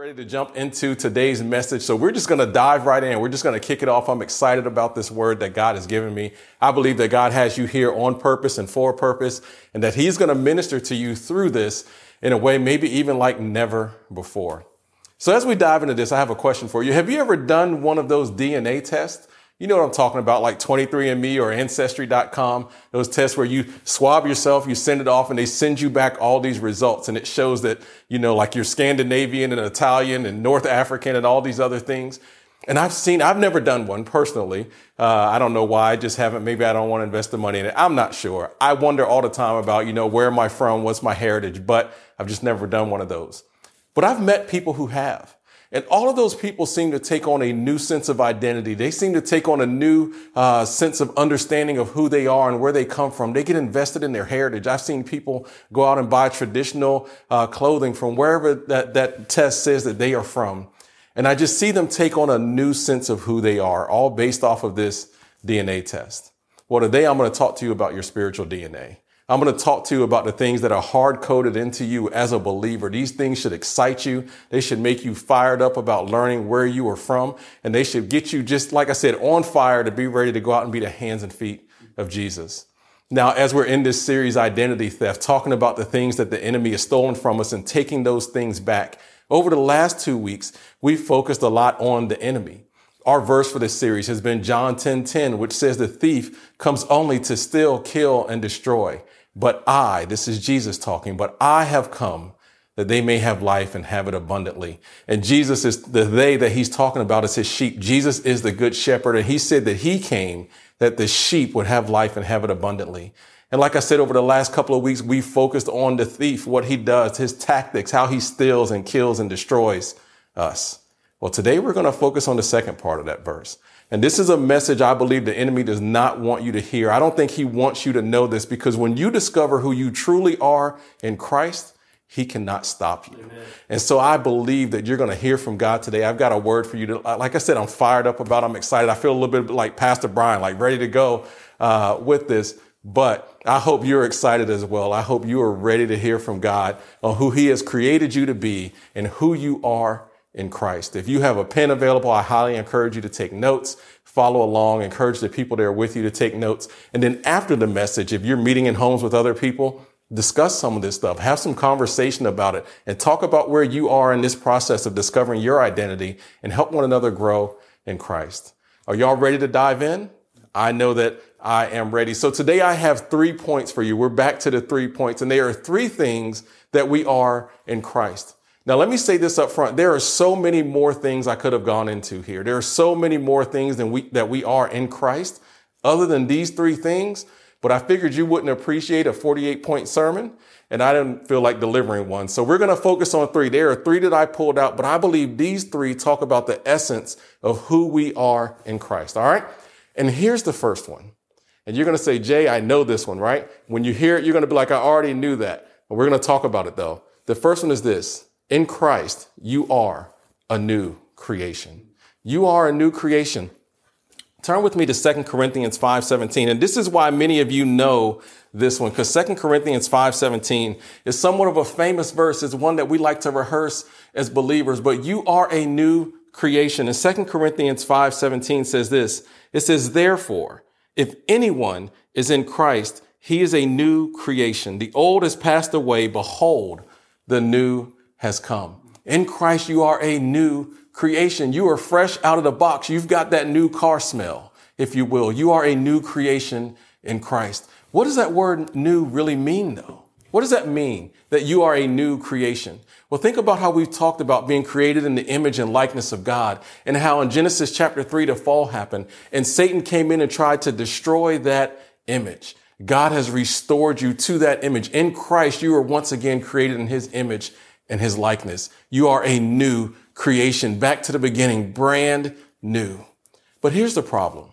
ready to jump into today's message. So we're just going to dive right in. We're just going to kick it off. I'm excited about this word that God has given me. I believe that God has you here on purpose and for purpose and that he's going to minister to you through this in a way maybe even like never before. So as we dive into this, I have a question for you. Have you ever done one of those DNA tests? You know what I'm talking about, like 23andMe or Ancestry.com, those tests where you swab yourself, you send it off, and they send you back all these results. And it shows that, you know, like you're Scandinavian and Italian and North African and all these other things. And I've seen, I've never done one personally. Uh, I don't know why. I just haven't. Maybe I don't want to invest the money in it. I'm not sure. I wonder all the time about, you know, where am I from? What's my heritage? But I've just never done one of those. But I've met people who have. And all of those people seem to take on a new sense of identity. They seem to take on a new uh, sense of understanding of who they are and where they come from. They get invested in their heritage. I've seen people go out and buy traditional uh, clothing from wherever that, that test says that they are from. And I just see them take on a new sense of who they are, all based off of this DNA test. Well, today I'm going to talk to you about your spiritual DNA. I'm going to talk to you about the things that are hard coded into you as a believer. These things should excite you. They should make you fired up about learning where you are from. And they should get you just, like I said, on fire to be ready to go out and be the hands and feet of Jesus. Now, as we're in this series, Identity Theft, talking about the things that the enemy has stolen from us and taking those things back, over the last two weeks, we focused a lot on the enemy. Our verse for this series has been John 10, 10, which says the thief comes only to steal, kill, and destroy. But I, this is Jesus talking, but I have come that they may have life and have it abundantly. And Jesus is the they that he's talking about is his sheep. Jesus is the good shepherd. And he said that he came that the sheep would have life and have it abundantly. And like I said, over the last couple of weeks, we focused on the thief, what he does, his tactics, how he steals and kills and destroys us. Well, today we're going to focus on the second part of that verse. And this is a message I believe the enemy does not want you to hear. I don't think he wants you to know this because when you discover who you truly are in Christ, he cannot stop you. Amen. And so I believe that you're going to hear from God today. I've got a word for you. To, like I said, I'm fired up about it. I'm excited. I feel a little bit like Pastor Brian, like ready to go uh, with this. But I hope you're excited as well. I hope you are ready to hear from God on who he has created you to be and who you are in Christ. If you have a pen available, I highly encourage you to take notes, follow along, encourage the people that are with you to take notes. And then after the message, if you're meeting in homes with other people, discuss some of this stuff, have some conversation about it and talk about where you are in this process of discovering your identity and help one another grow in Christ. Are y'all ready to dive in? I know that I am ready. So today I have three points for you. We're back to the three points and they are three things that we are in Christ. Now, let me say this up front. There are so many more things I could have gone into here. There are so many more things than we, that we are in Christ other than these three things. But I figured you wouldn't appreciate a 48 point sermon and I didn't feel like delivering one. So we're going to focus on three. There are three that I pulled out, but I believe these three talk about the essence of who we are in Christ. All right. And here's the first one. And you're going to say, Jay, I know this one, right? When you hear it, you're going to be like, I already knew that. But we're going to talk about it though. The first one is this. In Christ, you are a new creation. You are a new creation. Turn with me to 2 Corinthians 5:17 and this is why many of you know this one cuz 2 Corinthians 5:17 is somewhat of a famous verse it's one that we like to rehearse as believers but you are a new creation and 2 Corinthians 5:17 says this it says therefore if anyone is in Christ he is a new creation the old has passed away behold the new has come. In Christ, you are a new creation. You are fresh out of the box. You've got that new car smell, if you will. You are a new creation in Christ. What does that word new really mean though? What does that mean that you are a new creation? Well, think about how we've talked about being created in the image and likeness of God and how in Genesis chapter three, the fall happened and Satan came in and tried to destroy that image. God has restored you to that image. In Christ, you are once again created in his image and his likeness. You are a new creation, back to the beginning, brand new. But here's the problem.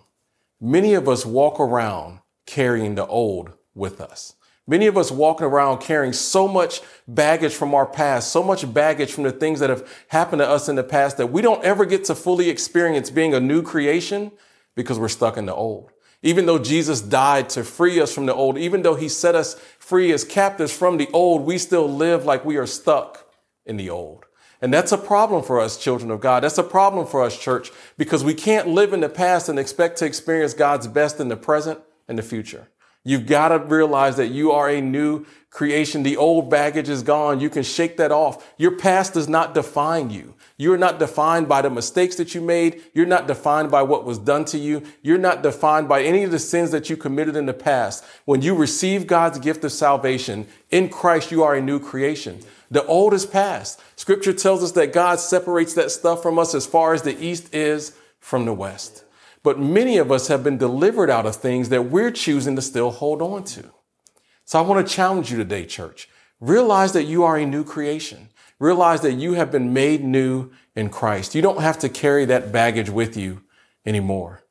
Many of us walk around carrying the old with us. Many of us walking around carrying so much baggage from our past, so much baggage from the things that have happened to us in the past that we don't ever get to fully experience being a new creation because we're stuck in the old. Even though Jesus died to free us from the old, even though he set us free as captives from the old, we still live like we are stuck in the old. And that's a problem for us, children of God. That's a problem for us, church, because we can't live in the past and expect to experience God's best in the present and the future. You've got to realize that you are a new creation. The old baggage is gone. You can shake that off. Your past does not define you. You're not defined by the mistakes that you made. You're not defined by what was done to you. You're not defined by any of the sins that you committed in the past. When you receive God's gift of salvation in Christ, you are a new creation. The old is past. Scripture tells us that God separates that stuff from us as far as the east is from the west. But many of us have been delivered out of things that we're choosing to still hold on to. So I want to challenge you today, church. Realize that you are a new creation. Realize that you have been made new in Christ. You don't have to carry that baggage with you anymore.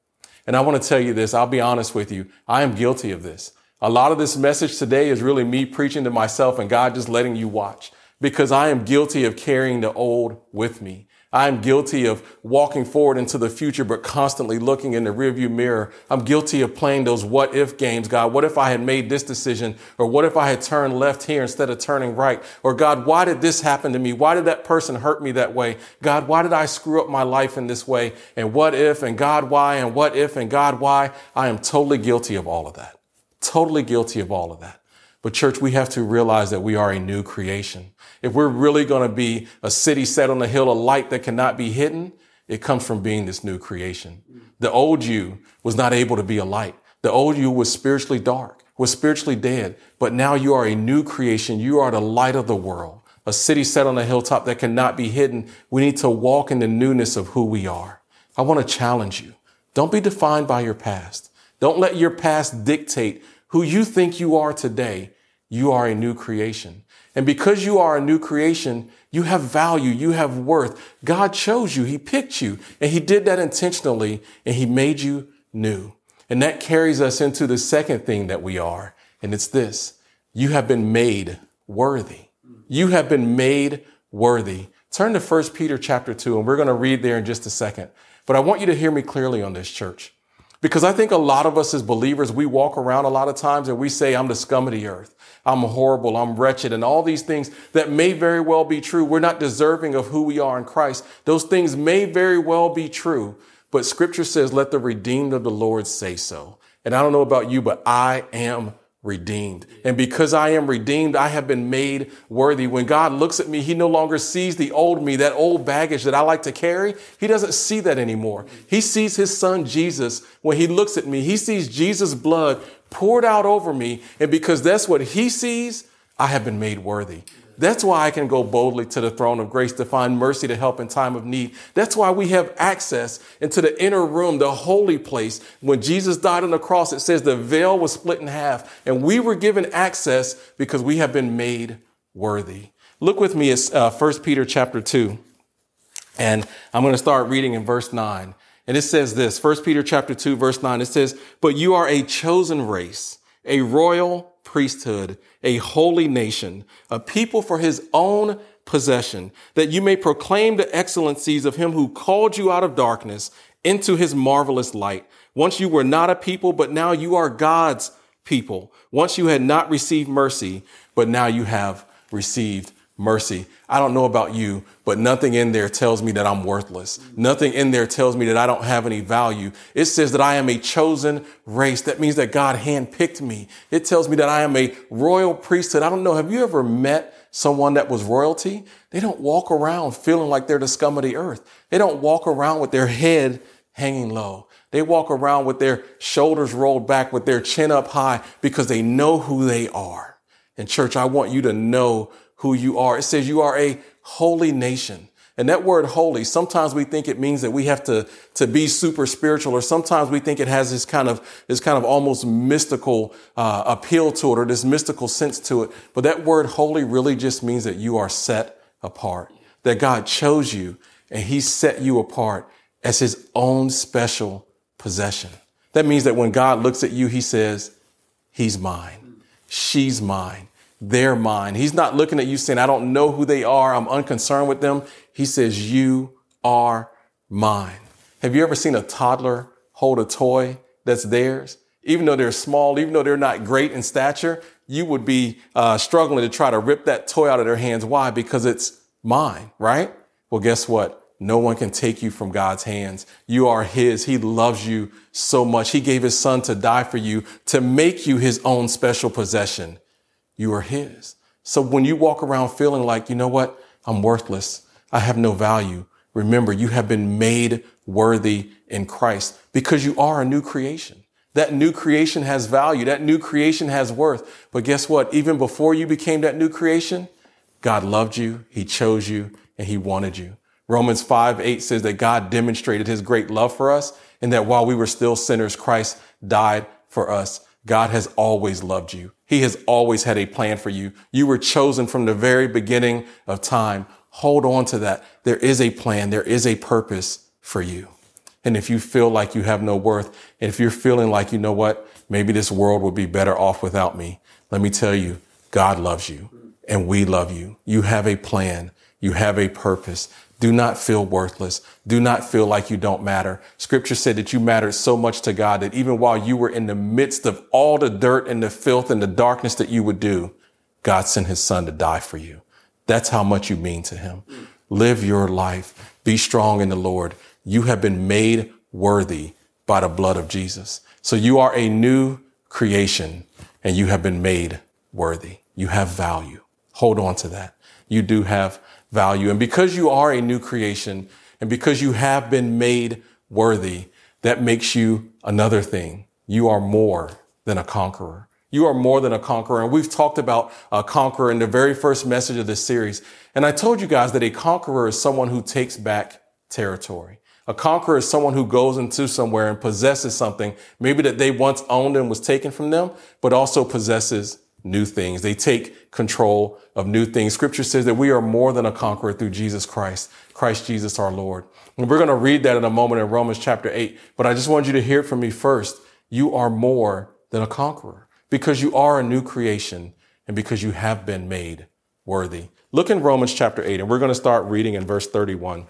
And I want to tell you this. I'll be honest with you. I am guilty of this. A lot of this message today is really me preaching to myself and God just letting you watch because I am guilty of carrying the old with me. I'm guilty of walking forward into the future, but constantly looking in the rearview mirror. I'm guilty of playing those what if games. God, what if I had made this decision? Or what if I had turned left here instead of turning right? Or God, why did this happen to me? Why did that person hurt me that way? God, why did I screw up my life in this way? And what if? And God, why? And what if? And God, why? I am totally guilty of all of that. Totally guilty of all of that. But church, we have to realize that we are a new creation. If we're really going to be a city set on a hill, a light that cannot be hidden, it comes from being this new creation. The old you was not able to be a light. The old you was spiritually dark, was spiritually dead, but now you are a new creation. You are the light of the world, a city set on a hilltop that cannot be hidden. We need to walk in the newness of who we are. I want to challenge you. Don't be defined by your past. Don't let your past dictate who you think you are today you are a new creation. And because you are a new creation, you have value, you have worth. God chose you, He picked you, and He did that intentionally, and He made you new. And that carries us into the second thing that we are, and it's this you have been made worthy. You have been made worthy. Turn to 1 Peter chapter 2, and we're going to read there in just a second. But I want you to hear me clearly on this, church. Because I think a lot of us as believers, we walk around a lot of times and we say, I'm the scum of the earth. I'm horrible. I'm wretched. And all these things that may very well be true. We're not deserving of who we are in Christ. Those things may very well be true. But scripture says, let the redeemed of the Lord say so. And I don't know about you, but I am redeemed. And because I am redeemed, I have been made worthy. When God looks at me, he no longer sees the old me, that old baggage that I like to carry. He doesn't see that anymore. He sees his son Jesus. When he looks at me, he sees Jesus' blood poured out over me. And because that's what he sees, I have been made worthy. That's why I can go boldly to the throne of grace to find mercy to help in time of need. That's why we have access into the inner room, the holy place. When Jesus died on the cross, it says the veil was split in half and we were given access because we have been made worthy. Look with me at uh, 1 Peter chapter 2. And I'm going to start reading in verse 9. And it says this, 1 Peter chapter 2 verse 9, it says, "But you are a chosen race, a royal priesthood, a holy nation, a people for his own possession, that you may proclaim the excellencies of him who called you out of darkness into his marvelous light. Once you were not a people, but now you are God's people. Once you had not received mercy, but now you have received mercy. I don't know about you, but nothing in there tells me that I'm worthless. Nothing in there tells me that I don't have any value. It says that I am a chosen race. That means that God handpicked me. It tells me that I am a royal priesthood. I don't know. Have you ever met someone that was royalty? They don't walk around feeling like they're the scum of the earth. They don't walk around with their head hanging low. They walk around with their shoulders rolled back, with their chin up high because they know who they are. And church, I want you to know who you are. It says you are a holy nation. And that word holy, sometimes we think it means that we have to, to be super spiritual, or sometimes we think it has this kind of, this kind of almost mystical uh, appeal to it, or this mystical sense to it. But that word holy really just means that you are set apart, that God chose you and he set you apart as his own special possession. That means that when God looks at you, he says, he's mine. She's mine they're mine. He's not looking at you saying, I don't know who they are. I'm unconcerned with them. He says, you are mine. Have you ever seen a toddler hold a toy that's theirs? Even though they're small, even though they're not great in stature, you would be uh, struggling to try to rip that toy out of their hands. Why? Because it's mine, right? Well, guess what? No one can take you from God's hands. You are his. He loves you so much. He gave his son to die for you to make you his own special possession. You are his. So when you walk around feeling like, you know what? I'm worthless. I have no value. Remember, you have been made worthy in Christ because you are a new creation. That new creation has value. That new creation has worth. But guess what? Even before you became that new creation, God loved you. He chose you and he wanted you. Romans 5, 8 says that God demonstrated his great love for us and that while we were still sinners, Christ died for us. God has always loved you. He has always had a plan for you. You were chosen from the very beginning of time. Hold on to that. There is a plan. There is a purpose for you. And if you feel like you have no worth, and if you're feeling like, you know what, maybe this world would be better off without me, let me tell you, God loves you and we love you. You have a plan. You have a purpose. Do not feel worthless. Do not feel like you don't matter. Scripture said that you mattered so much to God that even while you were in the midst of all the dirt and the filth and the darkness that you would do, God sent his son to die for you. That's how much you mean to him. Live your life. Be strong in the Lord. You have been made worthy by the blood of Jesus. So you are a new creation and you have been made worthy. You have value. Hold on to that. You do have value. And because you are a new creation and because you have been made worthy, that makes you another thing. You are more than a conqueror. You are more than a conqueror. And we've talked about a conqueror in the very first message of this series. And I told you guys that a conqueror is someone who takes back territory. A conqueror is someone who goes into somewhere and possesses something, maybe that they once owned and was taken from them, but also possesses new things. They take control of new things. Scripture says that we are more than a conqueror through Jesus Christ, Christ Jesus our Lord. And we're going to read that in a moment in Romans chapter 8. But I just want you to hear from me first. You are more than a conqueror because you are a new creation and because you have been made worthy. Look in Romans chapter 8, and we're going to start reading in verse 31.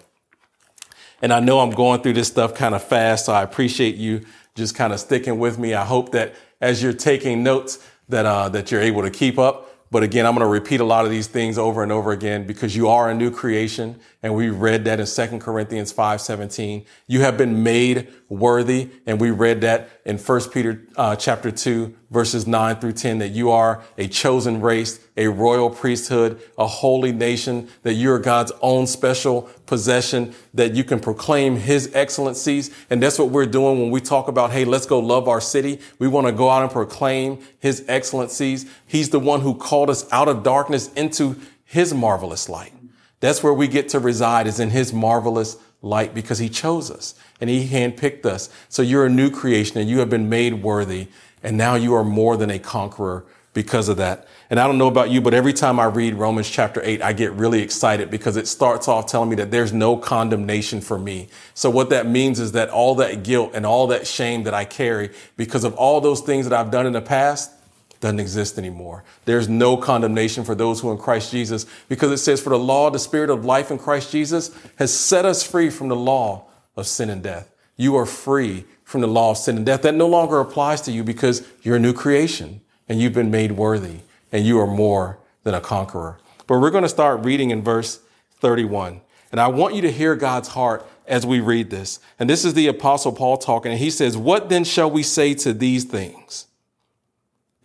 And I know I'm going through this stuff kind of fast, so I appreciate you just kind of sticking with me. I hope that as you're taking notes, that, uh, that you're able to keep up. But again, I'm going to repeat a lot of these things over and over again because you are a new creation. And we read that in 2 Corinthians 5, 17. You have been made worthy. And we read that in 1 Peter uh, chapter 2, verses 9 through 10, that you are a chosen race, a royal priesthood, a holy nation, that you're God's own special possession, that you can proclaim his excellencies. And that's what we're doing when we talk about, hey, let's go love our city. We want to go out and proclaim his excellencies. He's the one who called us out of darkness into his marvelous light. That's where we get to reside is in his marvelous light because he chose us and he handpicked us. So you're a new creation and you have been made worthy. And now you are more than a conqueror because of that. And I don't know about you, but every time I read Romans chapter 8, I get really excited because it starts off telling me that there's no condemnation for me. So what that means is that all that guilt and all that shame that I carry because of all those things that I've done in the past, doesn't exist anymore. There's no condemnation for those who are in Christ Jesus because it says, For the law, the spirit of life in Christ Jesus has set us free from the law of sin and death. You are free from the law of sin and death. That no longer applies to you because you're a new creation and you've been made worthy and you are more than a conqueror. But we're going to start reading in verse 31. And I want you to hear God's heart as we read this. And this is the apostle Paul talking. And he says, What then shall we say to these things?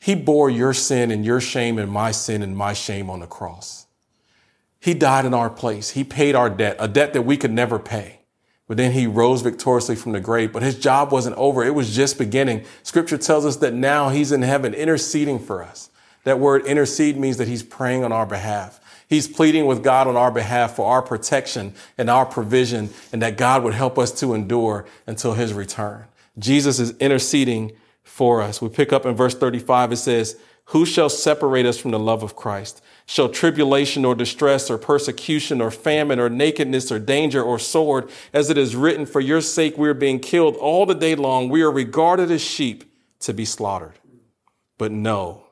he bore your sin and your shame and my sin and my shame on the cross. He died in our place. He paid our debt, a debt that we could never pay. But then he rose victoriously from the grave. But his job wasn't over. It was just beginning. Scripture tells us that now he's in heaven interceding for us. That word intercede means that he's praying on our behalf. He's pleading with God on our behalf for our protection and our provision and that God would help us to endure until his return. Jesus is interceding for us. We pick up in verse 35. It says, who shall separate us from the love of Christ? Shall tribulation or distress or persecution or famine or nakedness or danger or sword, as it is written, for your sake we are being killed all the day long. We are regarded as sheep to be slaughtered. But no,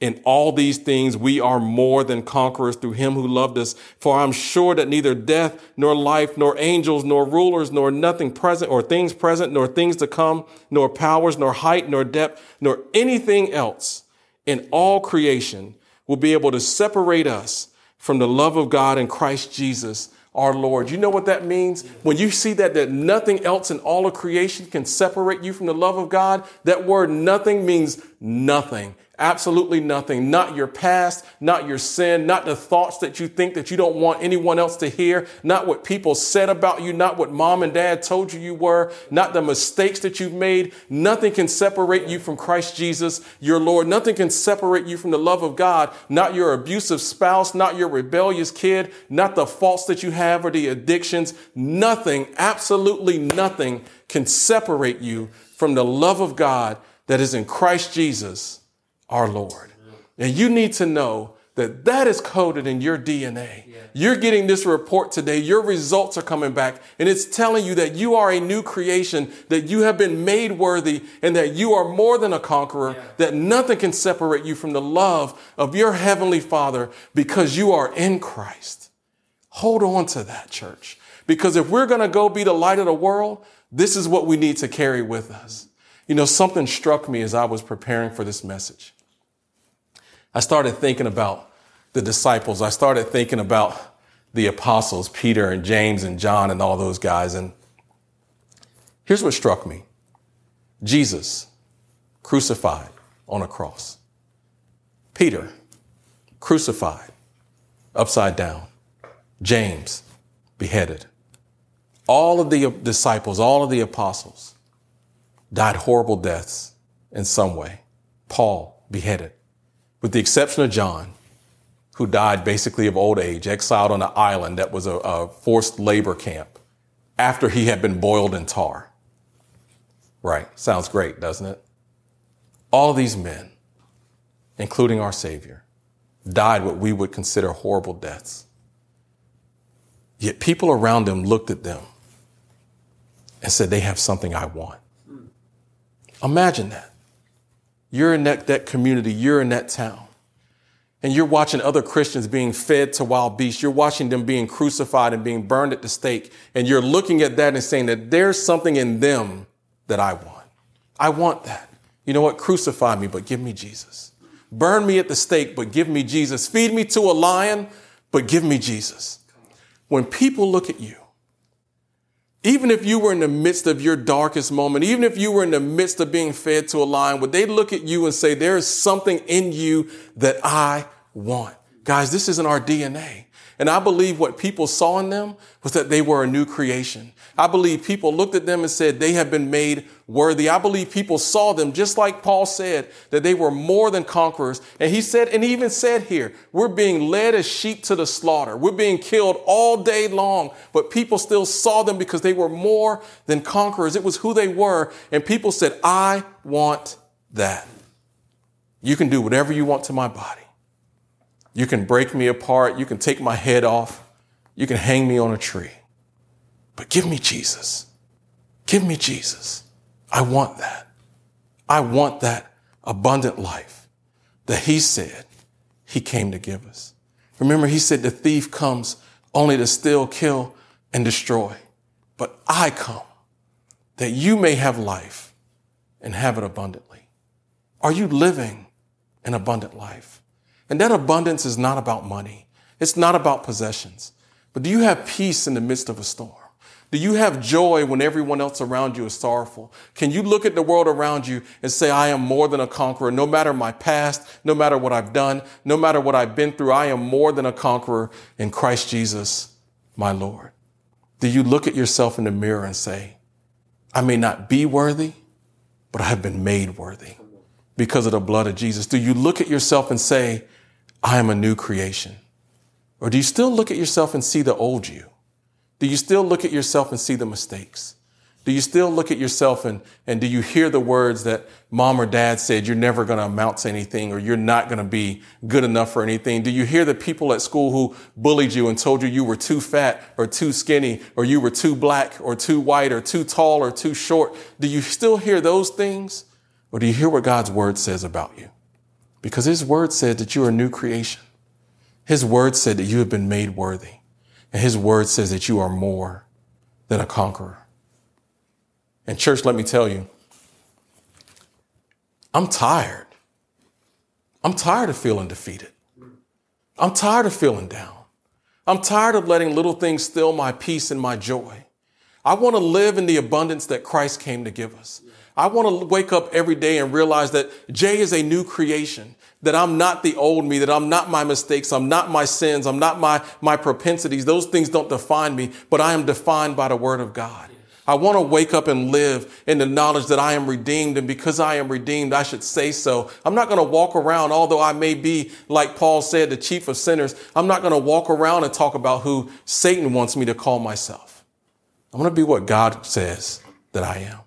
in all these things, we are more than conquerors through him who loved us. For I'm sure that neither death, nor life, nor angels, nor rulers, nor nothing present, or things present, nor things to come, nor powers, nor height, nor depth, nor anything else in all creation will be able to separate us from the love of God in Christ Jesus our Lord. You know what that means? When you see that, that nothing else in all of creation can separate you from the love of God, that word nothing means nothing. Absolutely nothing. Not your past, not your sin, not the thoughts that you think that you don't want anyone else to hear, not what people said about you, not what mom and dad told you you were, not the mistakes that you've made. Nothing can separate you from Christ Jesus, your Lord. Nothing can separate you from the love of God, not your abusive spouse, not your rebellious kid, not the faults that you have or the addictions. Nothing, absolutely nothing can separate you from the love of God that is in Christ Jesus our Lord. And you need to know that that is coded in your DNA. Yeah. You're getting this report today. Your results are coming back and it's telling you that you are a new creation, that you have been made worthy and that you are more than a conqueror, yeah. that nothing can separate you from the love of your heavenly father because you are in Christ. Hold on to that church because if we're going to go be the light of the world, this is what we need to carry with us. You know, something struck me as I was preparing for this message. I started thinking about the disciples. I started thinking about the apostles, Peter and James and John and all those guys. And here's what struck me. Jesus crucified on a cross. Peter crucified upside down. James beheaded. All of the disciples, all of the apostles died horrible deaths in some way. Paul beheaded with the exception of John, who died basically of old age, exiled on an island that was a, a forced labor camp after he had been boiled in tar. Right. Sounds great, doesn't it? All these men, including our Savior, died what we would consider horrible deaths. Yet people around them looked at them and said, They have something I want. Imagine that. You're in that, that community, you're in that town. And you're watching other Christians being fed to wild beasts. You're watching them being crucified and being burned at the stake. And you're looking at that and saying that there's something in them that I want. I want that. You know what? Crucify me, but give me Jesus. Burn me at the stake, but give me Jesus. Feed me to a lion, but give me Jesus. When people look at you, even if you were in the midst of your darkest moment, even if you were in the midst of being fed to a lion, would they look at you and say, there is something in you that I want? Guys, this isn't our DNA. And I believe what people saw in them was that they were a new creation. I believe people looked at them and said they have been made worthy. I believe people saw them just like Paul said that they were more than conquerors. And he said, and he even said here, we're being led as sheep to the slaughter. We're being killed all day long, but people still saw them because they were more than conquerors. It was who they were. And people said, I want that. You can do whatever you want to my body. You can break me apart. You can take my head off. You can hang me on a tree. But give me Jesus. Give me Jesus. I want that. I want that abundant life that he said he came to give us. Remember, he said the thief comes only to steal, kill, and destroy. But I come that you may have life and have it abundantly. Are you living an abundant life? And that abundance is not about money. It's not about possessions. But do you have peace in the midst of a storm? Do you have joy when everyone else around you is sorrowful? Can you look at the world around you and say, I am more than a conqueror, no matter my past, no matter what I've done, no matter what I've been through, I am more than a conqueror in Christ Jesus, my Lord? Do you look at yourself in the mirror and say, I may not be worthy, but I have been made worthy because of the blood of Jesus? Do you look at yourself and say, I am a new creation? Or do you still look at yourself and see the old you? Do you still look at yourself and see the mistakes? Do you still look at yourself and, and do you hear the words that mom or dad said you're never going to amount to anything or you're not going to be good enough for anything? Do you hear the people at school who bullied you and told you you were too fat or too skinny or you were too black or too white or too tall or too short? Do you still hear those things or do you hear what God's word says about you? Because his word said that you are a new creation. His word said that you have been made worthy. And his word says that you are more than a conqueror. And church, let me tell you, I'm tired. I'm tired of feeling defeated. I'm tired of feeling down. I'm tired of letting little things steal my peace and my joy. I want to live in the abundance that Christ came to give us. I want to wake up every day and realize that Jay is a new creation, that I'm not the old me, that I'm not my mistakes, I'm not my sins, I'm not my, my propensities. Those things don't define me, but I am defined by the word of God. I want to wake up and live in the knowledge that I am redeemed. And because I am redeemed, I should say so. I'm not going to walk around, although I may be, like Paul said, the chief of sinners. I'm not going to walk around and talk about who Satan wants me to call myself. I'm going to be what God says that I am.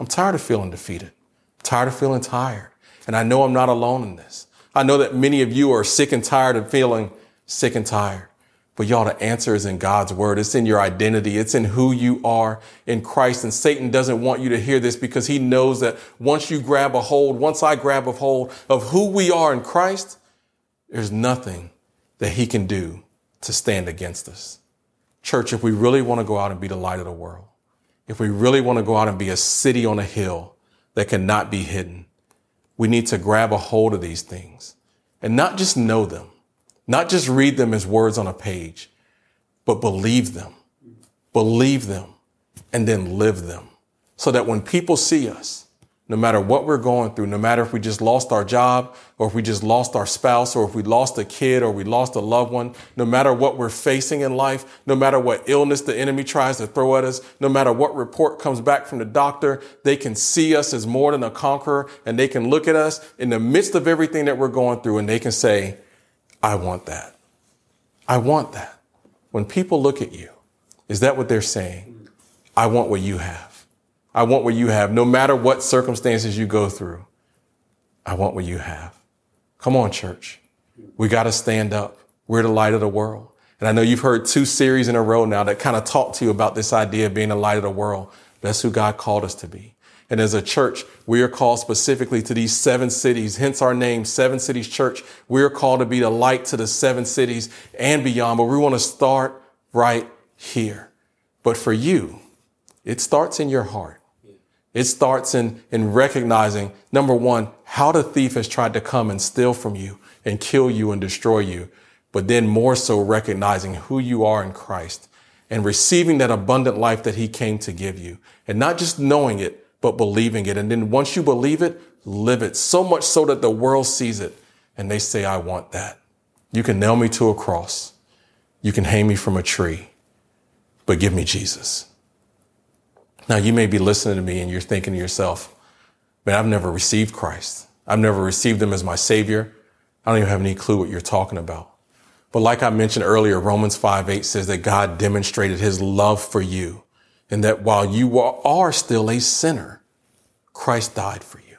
I'm tired of feeling defeated. I'm tired of feeling tired. And I know I'm not alone in this. I know that many of you are sick and tired of feeling sick and tired. But y'all, the answer is in God's word. It's in your identity. It's in who you are in Christ. And Satan doesn't want you to hear this because he knows that once you grab a hold, once I grab a hold of who we are in Christ, there's nothing that he can do to stand against us. Church, if we really want to go out and be the light of the world, if we really want to go out and be a city on a hill that cannot be hidden, we need to grab a hold of these things and not just know them, not just read them as words on a page, but believe them, believe them, and then live them so that when people see us, no matter what we're going through, no matter if we just lost our job or if we just lost our spouse or if we lost a kid or we lost a loved one, no matter what we're facing in life, no matter what illness the enemy tries to throw at us, no matter what report comes back from the doctor, they can see us as more than a conqueror and they can look at us in the midst of everything that we're going through and they can say, I want that. I want that. When people look at you, is that what they're saying? I want what you have. I want what you have. No matter what circumstances you go through, I want what you have. Come on, church. We got to stand up. We're the light of the world. And I know you've heard two series in a row now that kind of talk to you about this idea of being the light of the world. That's who God called us to be. And as a church, we are called specifically to these seven cities, hence our name, Seven Cities Church. We are called to be the light to the seven cities and beyond, but we want to start right here. But for you, it starts in your heart. It starts in, in recognizing, number one, how the thief has tried to come and steal from you and kill you and destroy you. But then more so recognizing who you are in Christ and receiving that abundant life that he came to give you and not just knowing it, but believing it. And then once you believe it, live it so much so that the world sees it and they say, I want that. You can nail me to a cross. You can hang me from a tree, but give me Jesus. Now, you may be listening to me and you're thinking to yourself, man, I've never received Christ. I've never received him as my savior. I don't even have any clue what you're talking about. But like I mentioned earlier, Romans 5 8 says that God demonstrated his love for you and that while you are still a sinner, Christ died for you.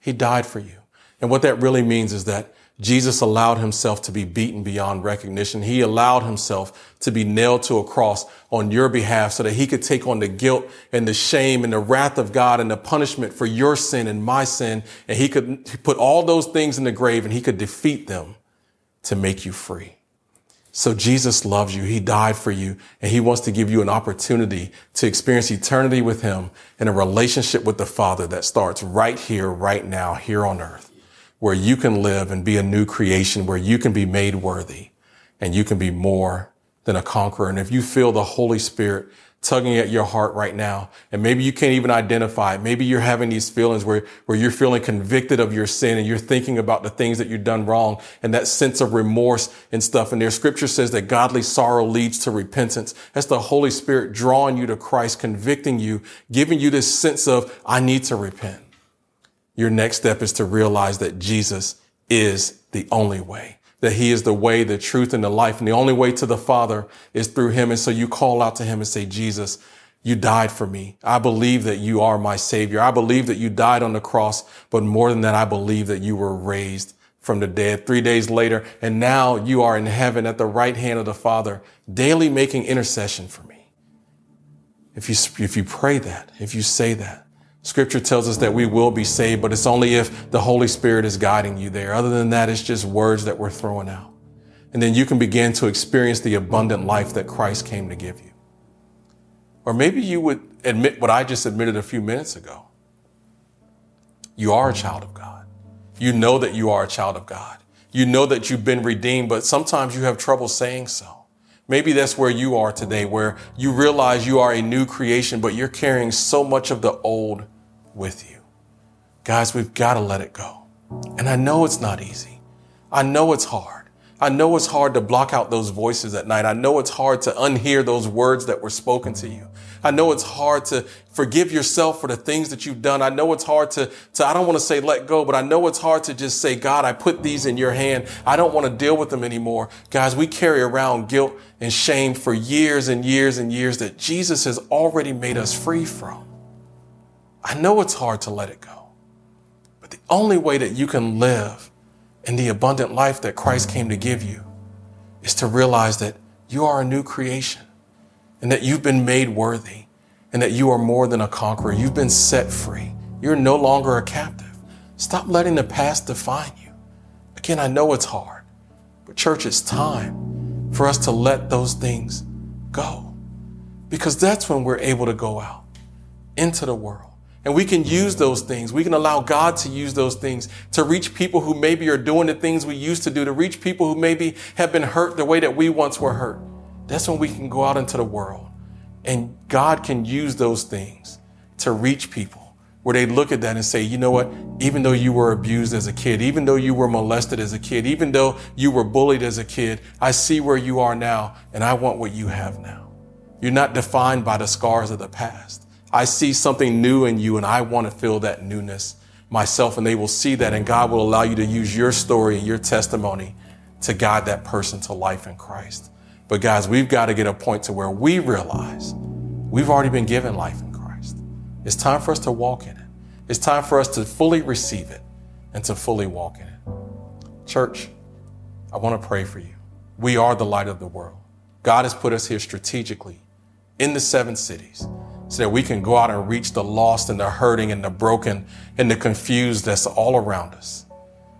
He died for you. And what that really means is that Jesus allowed himself to be beaten beyond recognition. He allowed himself to be nailed to a cross on your behalf so that he could take on the guilt and the shame and the wrath of God and the punishment for your sin and my sin. And he could put all those things in the grave and he could defeat them to make you free. So Jesus loves you. He died for you and he wants to give you an opportunity to experience eternity with him in a relationship with the Father that starts right here, right now, here on earth where you can live and be a new creation, where you can be made worthy and you can be more than a conqueror. And if you feel the Holy Spirit tugging at your heart right now, and maybe you can't even identify it. Maybe you're having these feelings where, where you're feeling convicted of your sin and you're thinking about the things that you've done wrong and that sense of remorse and stuff. And there scripture says that godly sorrow leads to repentance. That's the Holy Spirit drawing you to Christ, convicting you, giving you this sense of, I need to repent your next step is to realize that Jesus is the only way, that he is the way, the truth, and the life. And the only way to the Father is through him. And so you call out to him and say, Jesus, you died for me. I believe that you are my savior. I believe that you died on the cross, but more than that, I believe that you were raised from the dead three days later. And now you are in heaven at the right hand of the Father, daily making intercession for me. If you, if you pray that, if you say that, scripture tells us that we will be saved, but it's only if the Holy Spirit is guiding you there. Other than that, it's just words that we're throwing out. And then you can begin to experience the abundant life that Christ came to give you. Or maybe you would admit what I just admitted a few minutes ago. You are a child of God. You know that you are a child of God. You know that you've been redeemed, but sometimes you have trouble saying so. Maybe that's where you are today, where you realize you are a new creation, but you're carrying so much of the old with you. Guys, we've got to let it go. And I know it's not easy. I know it's hard. I know it's hard to block out those voices at night. I know it's hard to unhear those words that were spoken to you. I know it's hard to forgive yourself for the things that you've done. I know it's hard to, to, I don't want to say let go, but I know it's hard to just say, God, I put these in your hand. I don't want to deal with them anymore. Guys, we carry around guilt and shame for years and years and years that Jesus has already made us free from. I know it's hard to let it go, but the only way that you can live in the abundant life that Christ came to give you is to realize that you are a new creation and that you've been made worthy and that you are more than a conqueror. You've been set free. You're no longer a captive. Stop letting the past define you. Again, I know it's hard, but church, it's time for us to let those things go because that's when we're able to go out into the world and we can use those things. We can allow God to use those things to reach people who maybe are doing the things we used to do, to reach people who maybe have been hurt the way that we once were hurt. That's when we can go out into the world. And God can use those things to reach people where they look at that and say, you know what? Even though you were abused as a kid, even though you were molested as a kid, even though you were bullied as a kid, I see where you are now and I want what you have now. You're not defined by the scars of the past. I see something new in you and I want to feel that newness myself. And they will see that and God will allow you to use your story and your testimony to guide that person to life in Christ. But guys, we've got to get a point to where we realize we've already been given life in Christ. It's time for us to walk in it. It's time for us to fully receive it and to fully walk in it. Church, I want to pray for you. We are the light of the world. God has put us here strategically in the seven cities so that we can go out and reach the lost and the hurting and the broken and the confused that's all around us.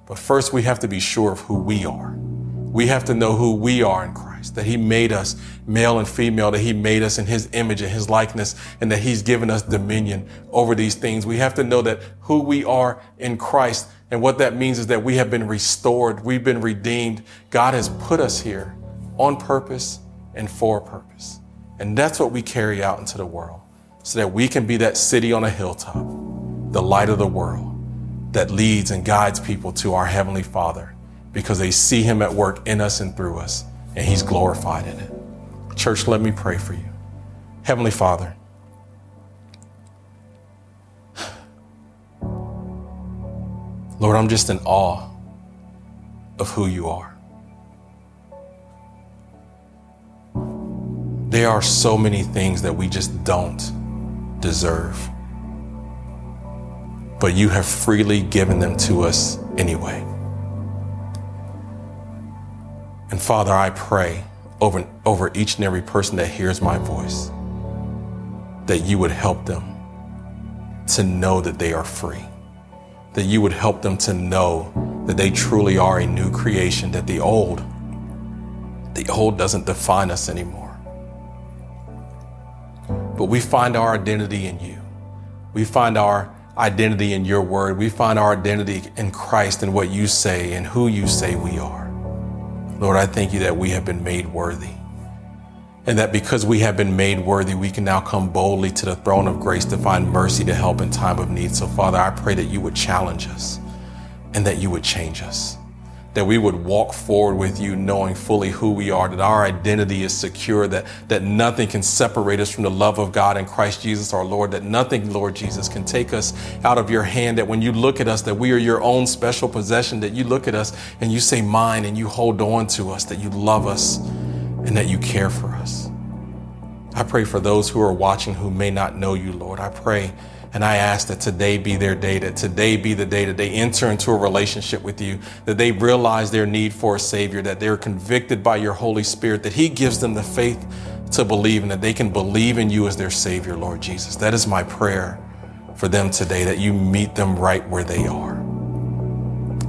But first, we have to be sure of who we are. We have to know who we are in Christ, that He made us male and female, that He made us in His image and His likeness, and that He's given us dominion over these things. We have to know that who we are in Christ. And what that means is that we have been restored. We've been redeemed. God has put us here on purpose and for a purpose. And that's what we carry out into the world so that we can be that city on a hilltop, the light of the world that leads and guides people to our Heavenly Father because they see Him at work in us and through us, and He's glorified in it. Church, let me pray for you. Heavenly Father, Lord, I'm just in awe of who you are. There are so many things that we just don't deserve. But you have freely given them to us anyway. And Father, I pray over, over each and every person that hears my voice that you would help them to know that they are free, that you would help them to know that they truly are a new creation, that the old, the old doesn't define us anymore but we find our identity in you. We find our identity in your word. We find our identity in Christ and what you say and who you say we are. Lord, I thank you that we have been made worthy. And that because we have been made worthy, we can now come boldly to the throne of grace to find mercy to help in time of need. So, Father, I pray that you would challenge us and that you would change us that we would walk forward with you knowing fully who we are, that our identity is secure, that, that nothing can separate us from the love of God in Christ Jesus our Lord, that nothing, Lord Jesus, can take us out of your hand, that when you look at us, that we are your own special possession, that you look at us and you say mine and you hold on to us, that you love us and that you care for us. I pray for those who are watching who may not know you, Lord. I pray and I ask that today be their day, that today be the day that they enter into a relationship with you, that they realize their need for a Savior, that they're convicted by your Holy Spirit, that He gives them the faith to believe and that they can believe in you as their Savior, Lord Jesus. That is my prayer for them today, that you meet them right where they are.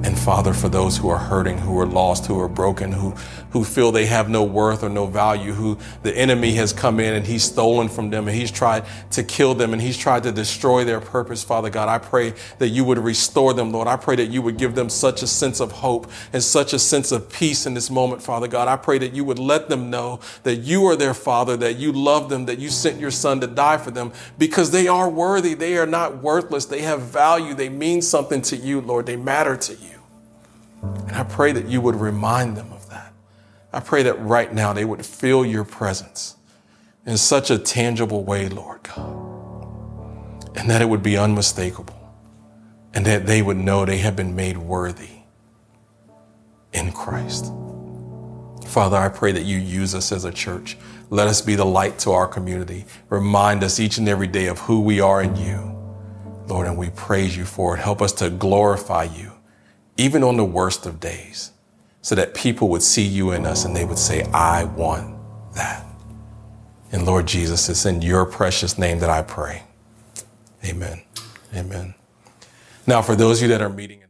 And Father, for those who are hurting, who are lost, who are broken, who, who feel they have no worth or no value, who the enemy has come in and he's stolen from them and he's tried to kill them and he's tried to destroy their purpose, Father God, I pray that you would restore them, Lord. I pray that you would give them such a sense of hope and such a sense of peace in this moment, Father God. I pray that you would let them know that you are their Father, that you love them, that you sent your Son to die for them because they are worthy. They are not worthless. They have value. They mean something to you, Lord. They matter to you. And I pray that you would remind them of that. I pray that right now they would feel your presence in such a tangible way, Lord God, and that it would be unmistakable, and that they would know they have been made worthy in Christ. Father, I pray that you use us as a church. Let us be the light to our community. Remind us each and every day of who we are in you, Lord, and we praise you for it. Help us to glorify you even on the worst of days, so that people would see you in us and they would say, I want that. And Lord Jesus, it's in your precious name that I pray. Amen. Amen. Now, for those of you that are meeting,